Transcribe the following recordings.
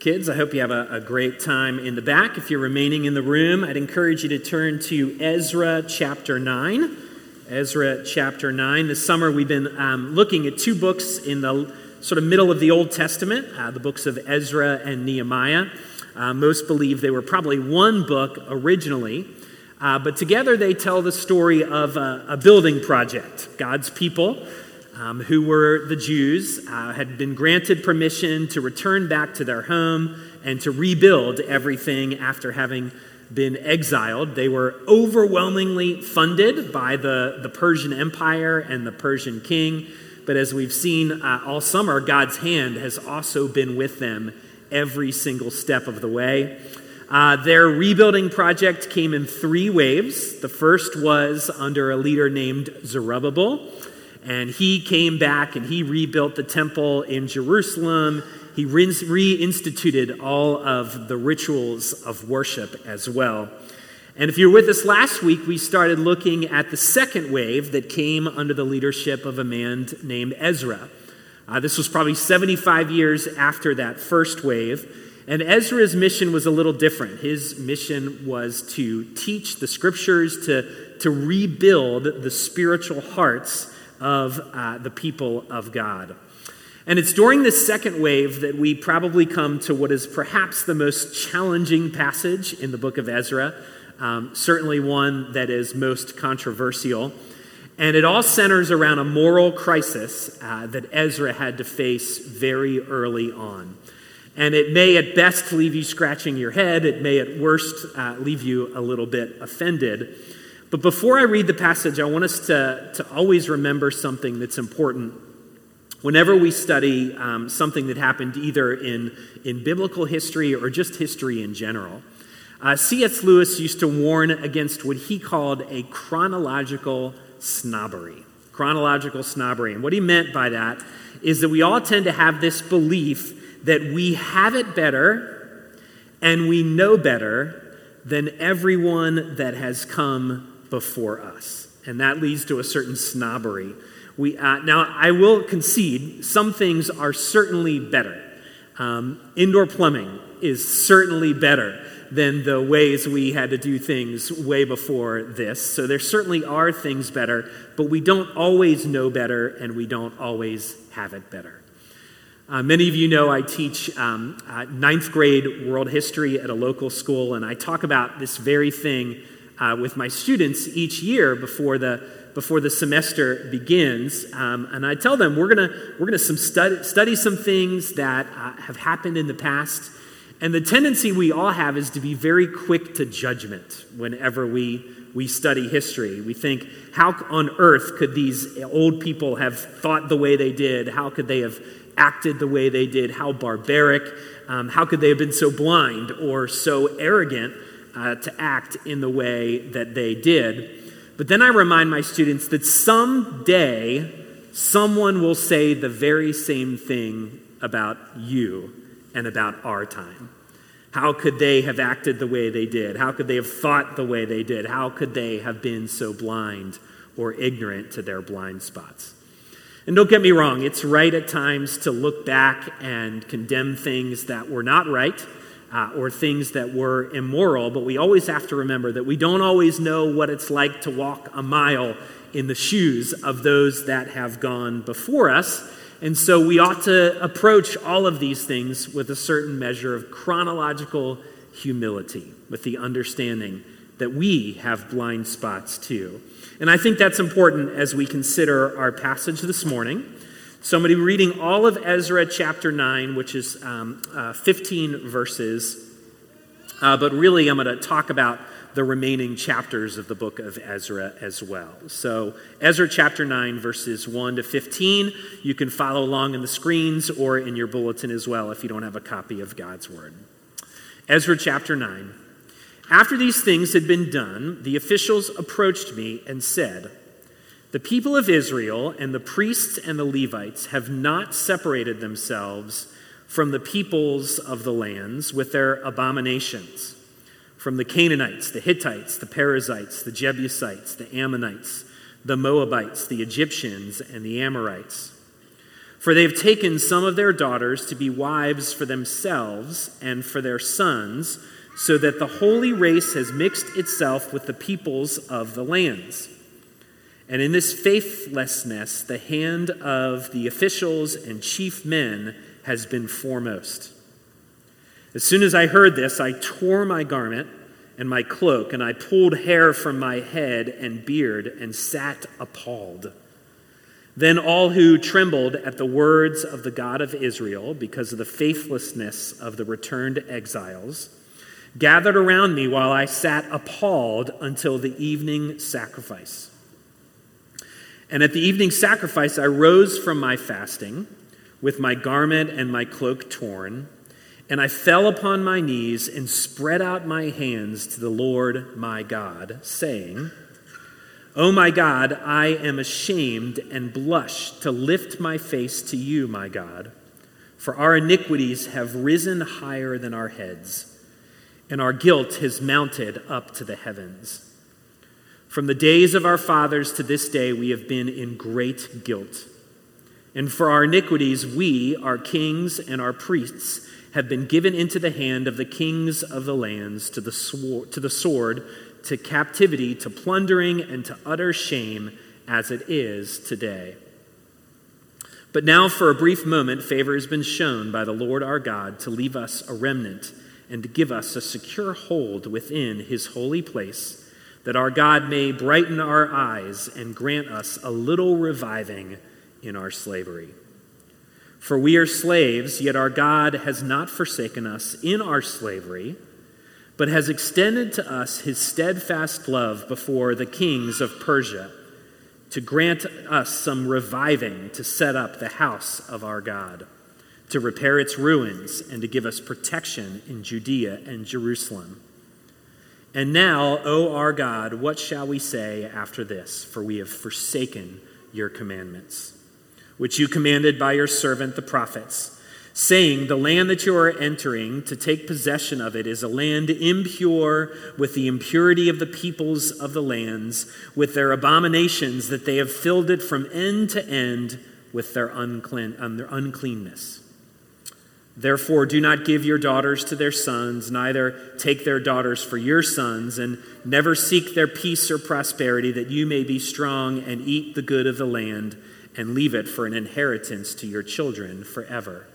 Kids, I hope you have a, a, great time in the back. If you're remaining in the room, I'd encourage you to turn to Ezra chapter 9. Ezra chapter 9. This summer, we've been um, looking at two books in the sort of middle of the Old Testament, uh, the books of Ezra and Nehemiah. Uh, most believe they were probably one book originally, uh, but together they tell the story of a, a building project. God's people um, who were the Jews, uh, had been granted permission to return back to their home and to rebuild everything after having been exiled. They were overwhelmingly funded by the, the Persian Empire and the Persian king. But as we've seen uh, all summer, God's hand has also been with them every single step of the way. Uh, their rebuilding project came in three waves. The first was under a leader named Zerubbabel. And he came back and he rebuilt the temple in Jerusalem. He reinstituted all of the rituals of worship as well. And if you're with us last week, we started looking at the second wave that came under the leadership of a man named Ezra. Uh, this was probably 75 years after that first wave. And Ezra's mission was a little different. His mission was to teach the scriptures, to, to rebuild the spiritual hearts of uh, the people of God. And it's during this second wave that we probably come to what is perhaps the most challenging passage in the book of Ezra, um, certainly one that is most controversial. And it all centers around a moral crisis uh, that Ezra had to face very early on. And it may at best leave you scratching your head, it may at worst uh, leave you a little bit offended. But before I read the passage, I want us to, to always remember something that's important. Whenever we study um, something that happened either in, in biblical history or just history in general, uh, C.S. Lewis used to warn against what he called a chronological snobbery. Chronological snobbery. And what he meant by that is that we all tend to have this belief that we have it better and we know better than everyone that has come before us. And that leads to a certain snobbery. We, uh, now, I will concede some things are certainly better. Um, indoor plumbing is certainly better than the ways we had to do things way before this. So there certainly are things better, but we don't always know better and we don't always have it better. Uh, many of you know I teach um, uh, ninth grade world history at a local school, and I talk about this very thing uh, with my students each year before the before the semester begins, um, and I tell them we're gonna we're gonna some study, study some things that uh, have happened in the past, and the tendency we all have is to be very quick to judgment whenever we we study history. We think, how on earth could these old people have thought the way they did? How could they have acted the way they did? How barbaric? Um, how could they have been so blind or so arrogant? Uh, to act in the way that they did. But then I remind my students that someday someone will say the very same thing about you and about our time. How could they have acted the way they did? How could they have thought the way they did? How could they have been so blind or ignorant to their blind spots? And don't get me wrong, it's right at times to look back and condemn things that were not right uh, or things that were immoral, but we always have to remember that we don't always know what it's like to walk a mile in the shoes of those that have gone before us. And so we ought to approach all of these things with a certain measure of chronological humility, with the understanding that we have blind spots too. And I think that's important as we consider our passage this morning. So I'm going to be reading all of Ezra chapter 9, which is um, uh, 15 verses. Uh, but really, I'm going to talk about the remaining chapters of the book of Ezra as well. So, Ezra chapter 9, verses 1 to 15. You can follow along in the screens or in your bulletin as well if you don't have a copy of God's Word. Ezra chapter 9. After these things had been done, the officials approached me and said, the people of Israel and the priests and the Levites have not separated themselves from the peoples of the lands with their abominations, from the Canaanites, the Hittites, the Perizzites, the Jebusites, the Ammonites, the Moabites, the Egyptians, and the Amorites. For they have taken some of their daughters to be wives for themselves and for their sons, so that the holy race has mixed itself with the peoples of the lands. And in this faithlessness, the hand of the officials and chief men has been foremost. As soon as I heard this, I tore my garment and my cloak, and I pulled hair from my head and beard and sat appalled. Then all who trembled at the words of the God of Israel because of the faithlessness of the returned exiles gathered around me while I sat appalled until the evening sacrifice. And at the evening sacrifice, I rose from my fasting with my garment and my cloak torn, and I fell upon my knees and spread out my hands to the Lord my God, saying, Oh my God, I am ashamed and blush to lift my face to you, my God, for our iniquities have risen higher than our heads, and our guilt has mounted up to the heavens. From the days of our fathers to this day, we have been in great guilt. And for our iniquities, we, our kings and our priests, have been given into the hand of the kings of the lands to the, sword, to the sword, to captivity, to plundering, and to utter shame, as it is today. But now, for a brief moment, favor has been shown by the Lord our God to leave us a remnant and to give us a secure hold within his holy place that our God may brighten our eyes and grant us a little reviving in our slavery. For we are slaves, yet our God has not forsaken us in our slavery, but has extended to us his steadfast love before the kings of Persia to grant us some reviving to set up the house of our God, to repair its ruins, and to give us protection in Judea and Jerusalem and now, O our God, what shall we say after this? For we have forsaken your commandments, which you commanded by your servant the prophets, saying, The land that you are entering to take possession of it is a land impure with the impurity of the peoples of the lands, with their abominations that they have filled it from end to end with their, unclean, um, their uncleanness. Therefore, do not give your daughters to their sons, neither take their daughters for your sons, and never seek their peace or prosperity, that you may be strong and eat the good of the land, and leave it for an inheritance to your children forever.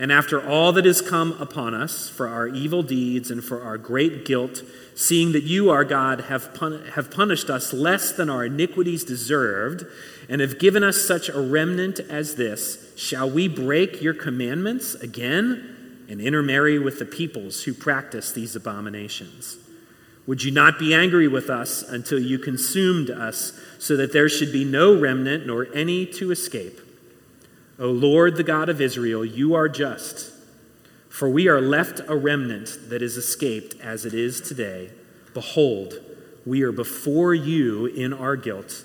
And after all that has come upon us for our evil deeds and for our great guilt, seeing that you, our God, have, pun- have punished us less than our iniquities deserved, and have given us such a remnant as this, Shall we break your commandments again and intermarry with the peoples who practice these abominations? Would you not be angry with us until you consumed us, so that there should be no remnant nor any to escape? O Lord, the God of Israel, you are just. For we are left a remnant that is escaped as it is today. Behold, we are before you in our guilt,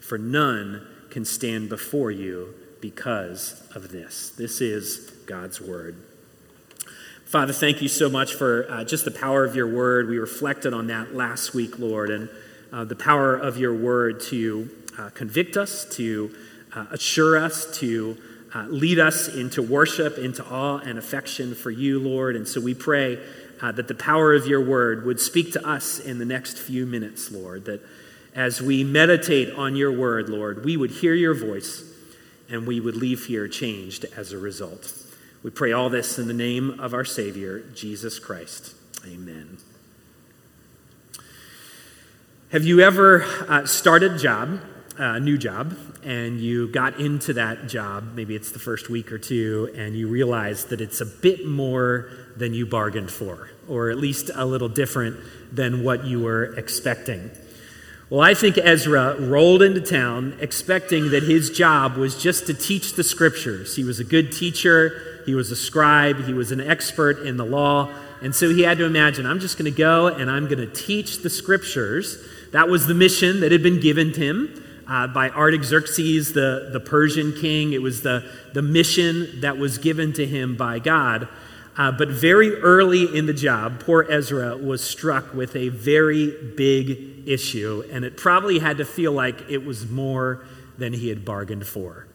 for none can stand before you because of this. This is God's word. Father, thank you so much for uh, just the power of your word. We reflected on that last week, Lord, and uh, the power of your word to uh, convict us, to uh, assure us, to uh, lead us into worship, into awe and affection for you, Lord. And so we pray uh, that the power of your word would speak to us in the next few minutes, Lord, that as we meditate on your word, Lord, we would hear your voice and we would leave here changed as a result. We pray all this in the name of our Savior, Jesus Christ. Amen. Have you ever uh, started a job, a new job, and you got into that job, maybe it's the first week or two, and you realize that it's a bit more than you bargained for, or at least a little different than what you were expecting? Well, I think Ezra rolled into town expecting that his job was just to teach the scriptures. He was a good teacher, he was a scribe, he was an expert in the law. And so he had to imagine, I'm just going to go and I'm going to teach the scriptures. That was the mission that had been given to him uh, by Artaxerxes, the, the Persian king. It was the, the mission that was given to him by God. Uh, but very early in the job, poor Ezra was struck with a very big issue, and it probably had to feel like it was more than he had bargained for.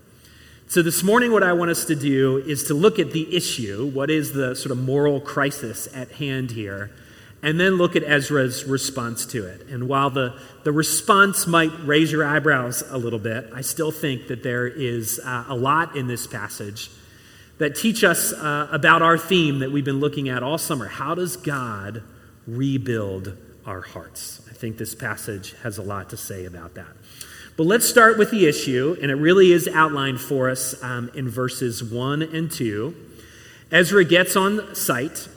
So, this morning, what I want us to do is to look at the issue what is the sort of moral crisis at hand here? And then look at Ezra's response to it. And while the, the response might raise your eyebrows a little bit, I still think that there is uh, a lot in this passage that teach us uh, about our theme that we've been looking at all summer. How does God rebuild our hearts? I think this passage has a lot to say about that. But let's start with the issue, and it really is outlined for us um, in verses 1 and 2. Ezra gets on site,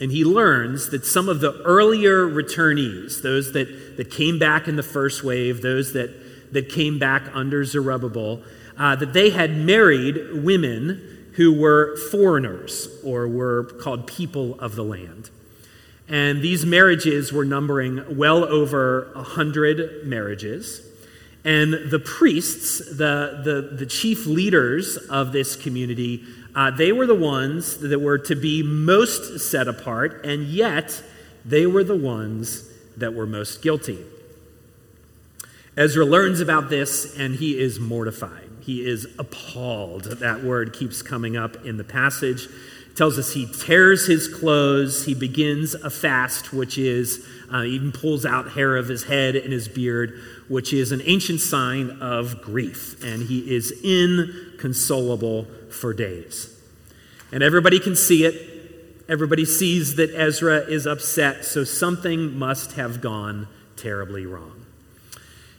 and he learns that some of the earlier returnees, those that, that came back in the first wave, those that, that came back under Zerubbabel, uh, that they had married women who were foreigners or were called people of the land. And these marriages were numbering well over a hundred marriages. And the priests, the, the, the chief leaders of this community, uh, they were the ones that were to be most set apart, and yet they were the ones that were most guilty. Ezra learns about this and he is mortified. He is appalled. That word keeps coming up in the passage. It tells us he tears his clothes, he begins a fast, which is, uh, even pulls out hair of his head and his beard, which is an ancient sign of grief, and he is inconsolable for days. And everybody can see it. Everybody sees that Ezra is upset, so something must have gone terribly wrong.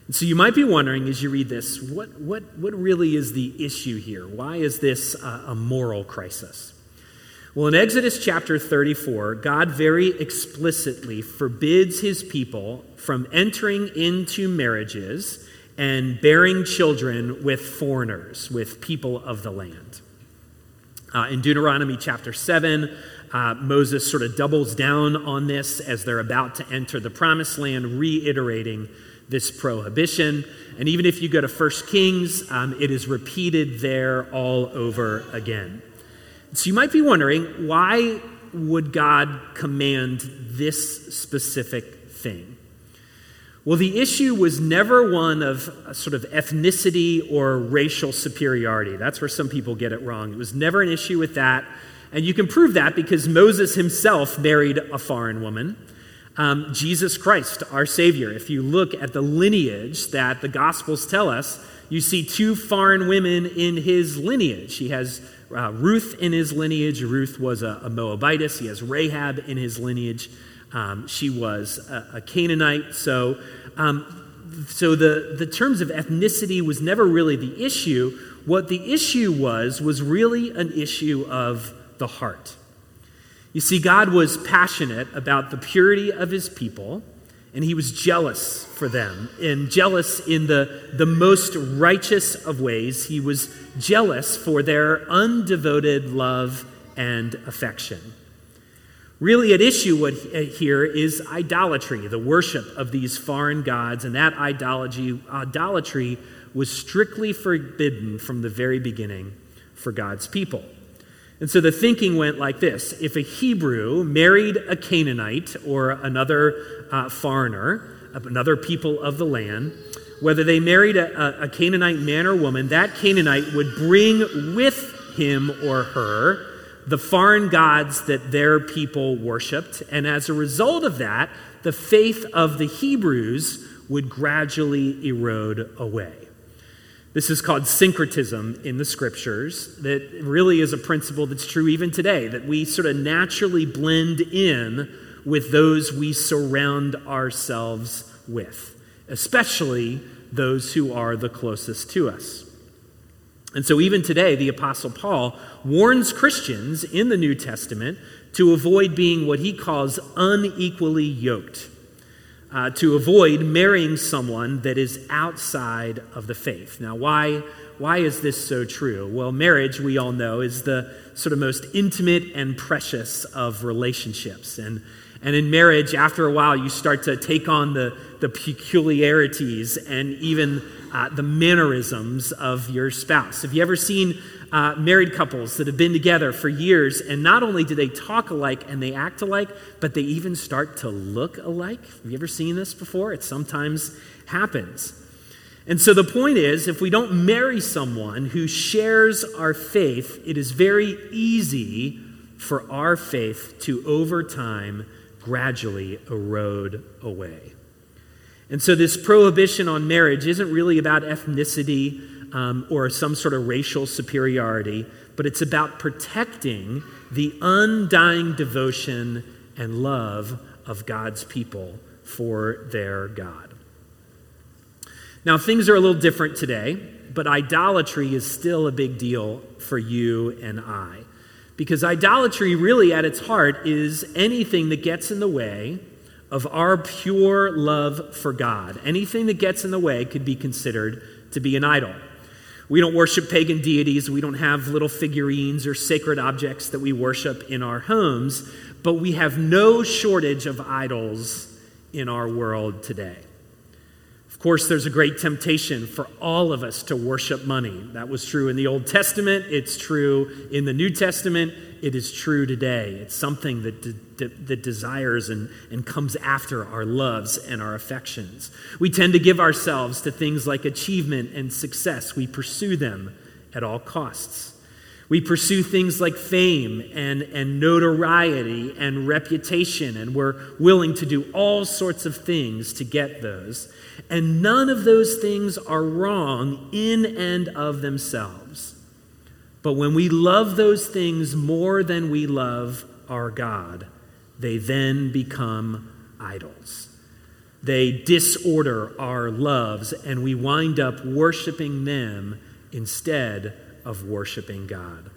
And so you might be wondering as you read this, what, what, what really is the issue here? Why is this a, a moral crisis? Well, in Exodus chapter 34, God very explicitly forbids his people from entering into marriages and bearing children with foreigners, with people of the land. Uh, in Deuteronomy chapter 7, uh, Moses sort of doubles down on this as they're about to enter the promised land, reiterating this prohibition. And even if you go to 1 Kings, um, it is repeated there all over again. So you might be wondering why would God command this specific thing? Well, the issue was never one of sort of ethnicity or racial superiority. That's where some people get it wrong. It was never an issue with that. And you can prove that because Moses himself married a foreign woman. Um, Jesus Christ, our Savior, if you look at the lineage that the Gospels tell us, you see two foreign women in his lineage. He has uh, Ruth in his lineage. Ruth was a, a, Moabitess. He has Rahab in his lineage. Um, she was a, a Canaanite. So, um, so the, the terms of ethnicity was never really the issue. What the issue was, was really an issue of the heart. You see, God was passionate about the purity of his people and he was jealous for them, and jealous in the, the most righteous of ways. He was jealous for their undevoted love and affection. Really, at issue here is idolatry, the worship of these foreign gods, and that idolatry, idolatry was strictly forbidden from the very beginning for God's people. And so the thinking went like this if a Hebrew married a Canaanite or another uh, foreigner, another people of the land, whether they married a, a Canaanite man or woman, that Canaanite would bring with him or her the foreign gods that their people worshiped. And as a result of that, the faith of the Hebrews would gradually erode away. This is called syncretism in the scriptures, that really is a principle that's true even today, that we sort of naturally blend in with those we surround ourselves with, especially those who are the closest to us. And so, even today, the Apostle Paul warns Christians in the New Testament to avoid being what he calls unequally yoked uh, to avoid marrying someone that is outside of the faith. Now, why, why is this so true? Well, marriage, we all know, is the sort of most intimate and precious of relationships. And, and in marriage, after a while, you start to take on the, the peculiarities and even uh, the mannerisms of your spouse. Have you ever seen uh, married couples that have been together for years, and not only do they talk alike and they act alike, but they even start to look alike. Have you ever seen this before? It sometimes happens. And so the point is if we don't marry someone who shares our faith, it is very easy for our faith to, over time, gradually erode away. And so, this prohibition on marriage isn't really about ethnicity um, or some sort of racial superiority, but it's about protecting the undying devotion and love of God's people for their God. Now, things are a little different today, but idolatry is still a big deal for you and I. Because idolatry, really, at its heart, is anything that gets in the way of our pure love for God. Anything that gets in the way could be considered to be an idol. We don't worship pagan deities. We don't have little figurines or sacred objects that we worship in our homes, but we have no shortage of idols in our world today. Of course, there's a great temptation for all of us to worship money. That was true in the Old Testament, it's true in the New Testament, it is true today. It's something that, de- de- that desires and, and comes after our loves and our affections. We tend to give ourselves to things like achievement and success, we pursue them at all costs. We pursue things like fame and, and notoriety and reputation, and we're willing to do all sorts of things to get those. And none of those things are wrong in and of themselves. But when we love those things more than we love our God, they then become idols. They disorder our loves, and we wind up worshiping them instead of worshiping God.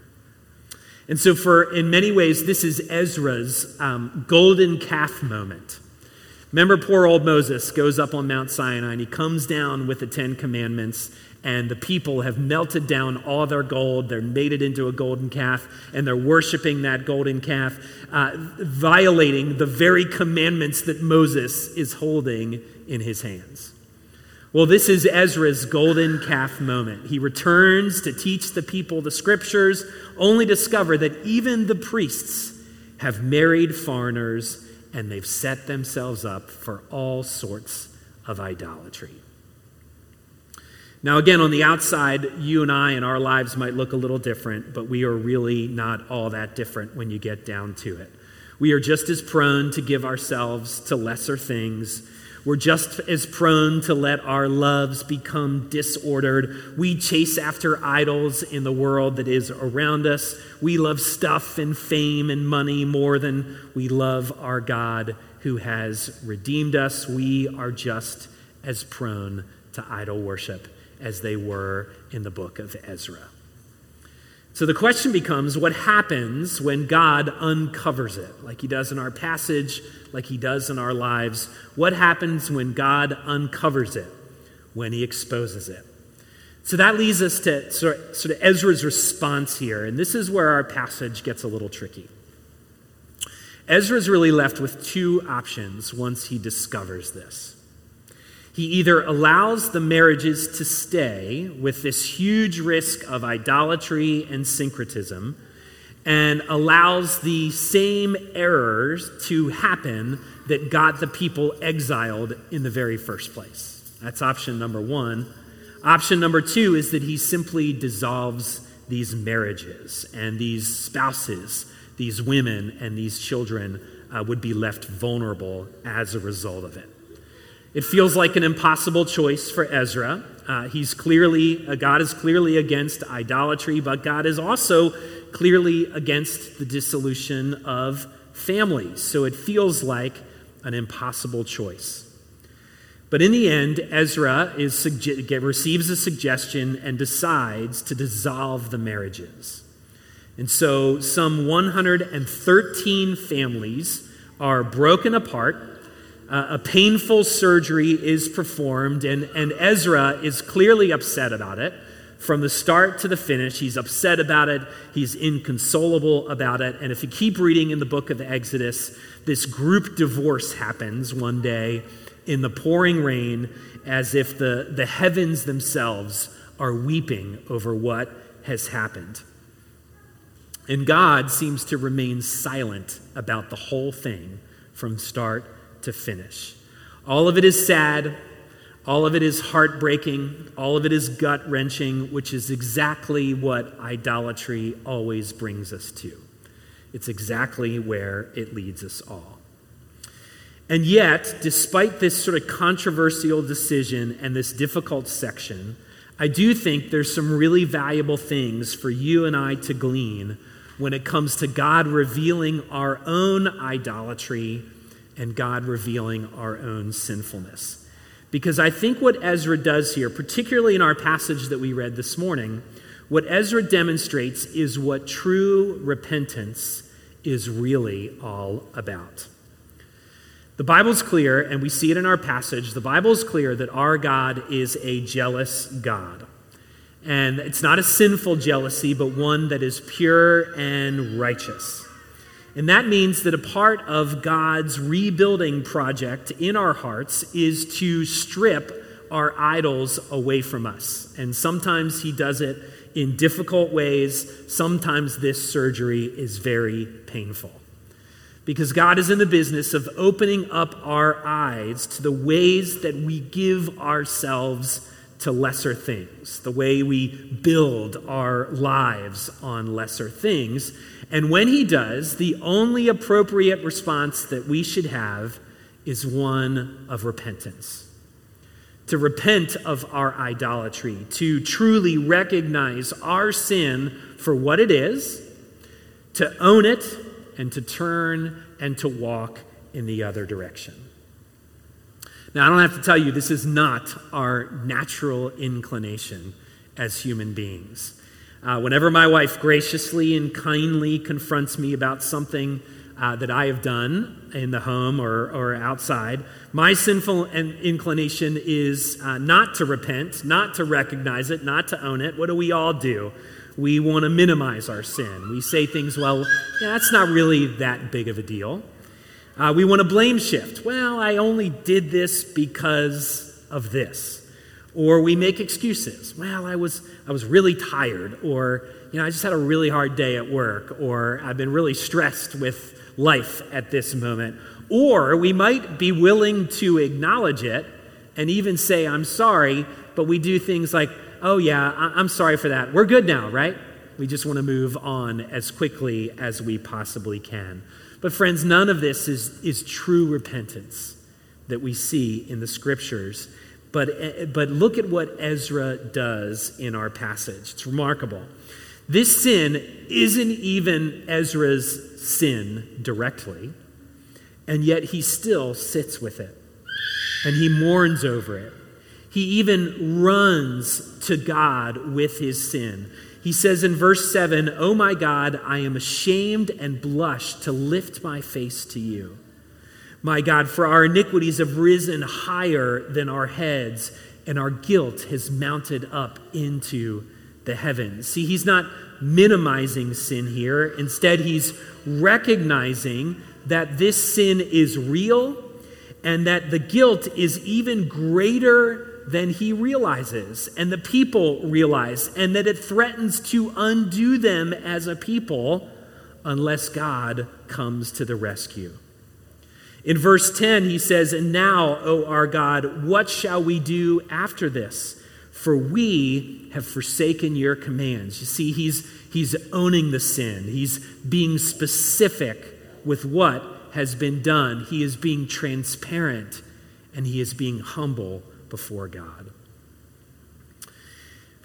And so, for in many ways, this is Ezra's um, golden calf moment. Remember, poor old Moses goes up on Mount Sinai and he comes down with the Ten Commandments, and the people have melted down all their gold. They're made it into a golden calf, and they're worshiping that golden calf, uh, violating the very commandments that Moses is holding in his hands. Well, this is Ezra's golden calf moment. He returns to teach the people the scriptures, only discover that even the priests have married foreigners and they've set themselves up for all sorts of idolatry. Now, again, on the outside, you and I and our lives might look a little different, but we are really not all that different when you get down to it. We are just as prone to give ourselves to lesser things we're just as prone to let our loves become disordered. We chase after idols in the world that is around us. We love stuff and fame and money more than we love our God who has redeemed us. We are just as prone to idol worship as they were in the book of Ezra. So the question becomes what happens when God uncovers it, like he does in our passage, like he does in our lives? What happens when God uncovers it, when he exposes it? So that leads us to sort of Ezra's response here, and this is where our passage gets a little tricky. Ezra's really left with two options once he discovers this. He either allows the marriages to stay with this huge risk of idolatry and syncretism and allows the same errors to happen that got the people exiled in the very first place. That's option number one. Option number two is that he simply dissolves these marriages, and these spouses, these women, and these children uh, would be left vulnerable as a result of it. It feels like an impossible choice for Ezra. Uh, he's clearly, uh, God is clearly against idolatry, but God is also clearly against the dissolution of families. So it feels like an impossible choice. But in the end, Ezra is, suge- receives a suggestion and decides to dissolve the marriages. And so some 113 families are broken apart uh, a painful surgery is performed, and, and Ezra is clearly upset about it. From the start to the finish, he's upset about it. He's inconsolable about it. And if you keep reading in the book of Exodus, this group divorce happens one day in the pouring rain as if the, the heavens themselves are weeping over what has happened. And God seems to remain silent about the whole thing from start to finish. All of it is sad. All of it is heartbreaking. All of it is gut wrenching, which is exactly what idolatry always brings us to. It's exactly where it leads us all. And yet, despite this sort of controversial decision and this difficult section, I do think there's some really valuable things for you and I to glean when it comes to God revealing our own idolatry and God revealing our own sinfulness. Because I think what Ezra does here, particularly in our passage that we read this morning, what Ezra demonstrates is what true repentance is really all about. The Bible's clear, and we see it in our passage. The Bible's clear that our God is a jealous God. And it's not a sinful jealousy, but one that is pure and righteous. And that means that a part of God's rebuilding project in our hearts is to strip our idols away from us. And sometimes He does it in difficult ways. Sometimes this surgery is very painful. Because God is in the business of opening up our eyes to the ways that we give ourselves to lesser things, the way we build our lives on lesser things. And when He does, the only appropriate response that we should have is one of repentance. To repent of our idolatry, to truly recognize our sin for what it is, to own it and to turn and to walk in the other direction. Now, I don't have to tell you, this is not our natural inclination as human beings. Uh, whenever my wife graciously and kindly confronts me about something uh, that I have done in the home or, or outside, my sinful inclination is uh, not to repent, not to recognize it, not to own it. What do we all do? we want to minimize our sin. We say things, well, yeah, that's not really that big of a deal. Uh, we want to blame shift. Well, I only did this because of this. Or we make excuses. Well, I was, I was really tired. Or, you know, I just had a really hard day at work. Or I've been really stressed with life at this moment. Or we might be willing to acknowledge it and even say, I'm sorry, but we do things like, oh, yeah, I- am sorry for that. We're good now, right? We just want to move on as quickly as we possibly can. But, friends, none of this is, is true repentance that we see in the scriptures. But, eh, but look at what Ezra does in our passage. It's remarkable. This sin isn't even Ezra's sin directly, and yet he still sits with it and he mourns over it. He even runs to God with his sin. He says in verse 7 Oh my God, I am ashamed and blush to lift my face to you. My God, for our iniquities have risen higher than our heads, and our guilt has mounted up into the heavens. See, he's not minimizing sin here. Instead, he's recognizing that this sin is real and that the guilt is even greater than he realizes and the people realize, and that it threatens to undo them as a people unless God comes to the rescue. In verse 10, he says, And now, O our God, what shall we do after this? For we have forsaken your commands. You see, he's, he's owning the sin, he's being specific with what has been done, he is being transparent, and he is being humble before God.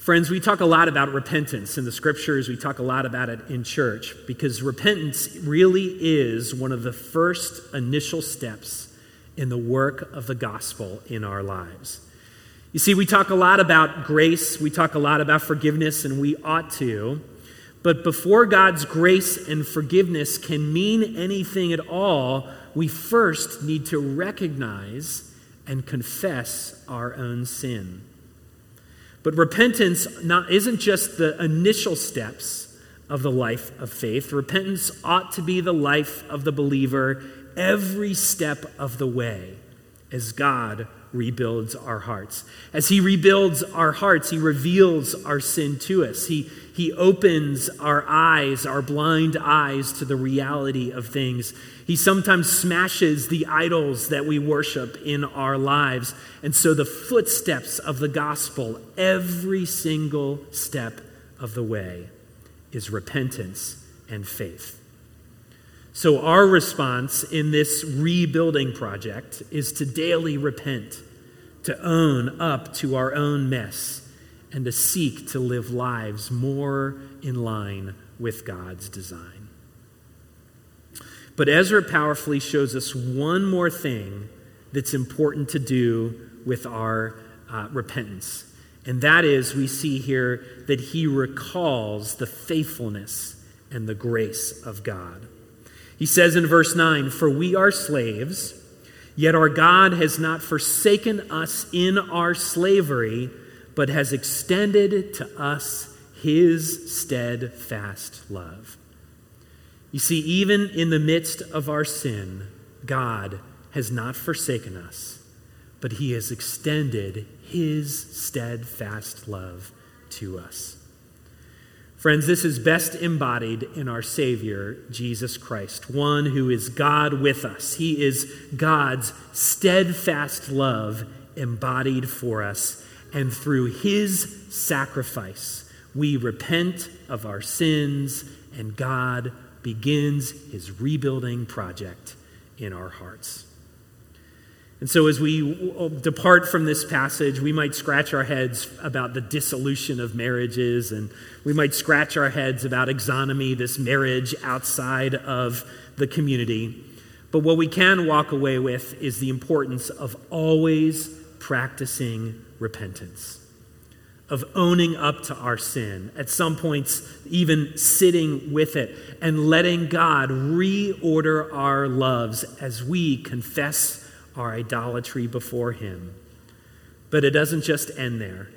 Friends, we talk a lot about repentance in the scriptures. We talk a lot about it in church because repentance really is one of the first initial steps in the work of the gospel in our lives. You see, we talk a lot about grace, we talk a lot about forgiveness, and we ought to. But before God's grace and forgiveness can mean anything at all, we first need to recognize and confess our own sin. But repentance not, isn't just the initial steps of the life of faith. Repentance ought to be the life of the believer every step of the way as God rebuilds our hearts. As He rebuilds our hearts, He reveals our sin to us. He, he opens our eyes, our blind eyes, to the reality of things. He sometimes smashes the idols that we worship in our lives. And so the footsteps of the gospel, every single step of the way, is repentance and faith. So, our response in this rebuilding project is to daily repent, to own up to our own mess, and to seek to live lives more in line with God's design. But Ezra powerfully shows us one more thing that's important to do with our uh, repentance. And that is, we see here that he recalls the faithfulness and the grace of God. He says in verse 9, For we are slaves, yet our God has not forsaken us in our slavery, but has extended to us his steadfast love. You see, even in the midst of our sin, God has not forsaken us, but he has extended his steadfast love to us. Friends, this is best embodied in our Savior, Jesus Christ, one who is God with us. He is God's steadfast love embodied for us. And through his sacrifice, we repent of our sins, and God begins his rebuilding project in our hearts. And so, as we depart from this passage, we might scratch our heads about the dissolution of marriages, and we might scratch our heads about exogamy, this marriage outside of the community. But what we can walk away with is the importance of always practicing repentance, of owning up to our sin, at some points, even sitting with it, and letting God reorder our loves as we confess our idolatry before Him. But it doesn't just end there,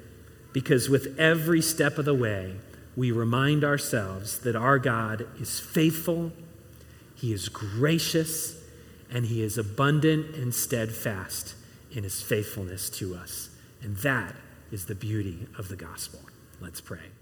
because with every step of the way, we remind ourselves that our God is faithful, He is gracious, and He is abundant and steadfast in His faithfulness to us. And that is the beauty of the gospel. Let's pray.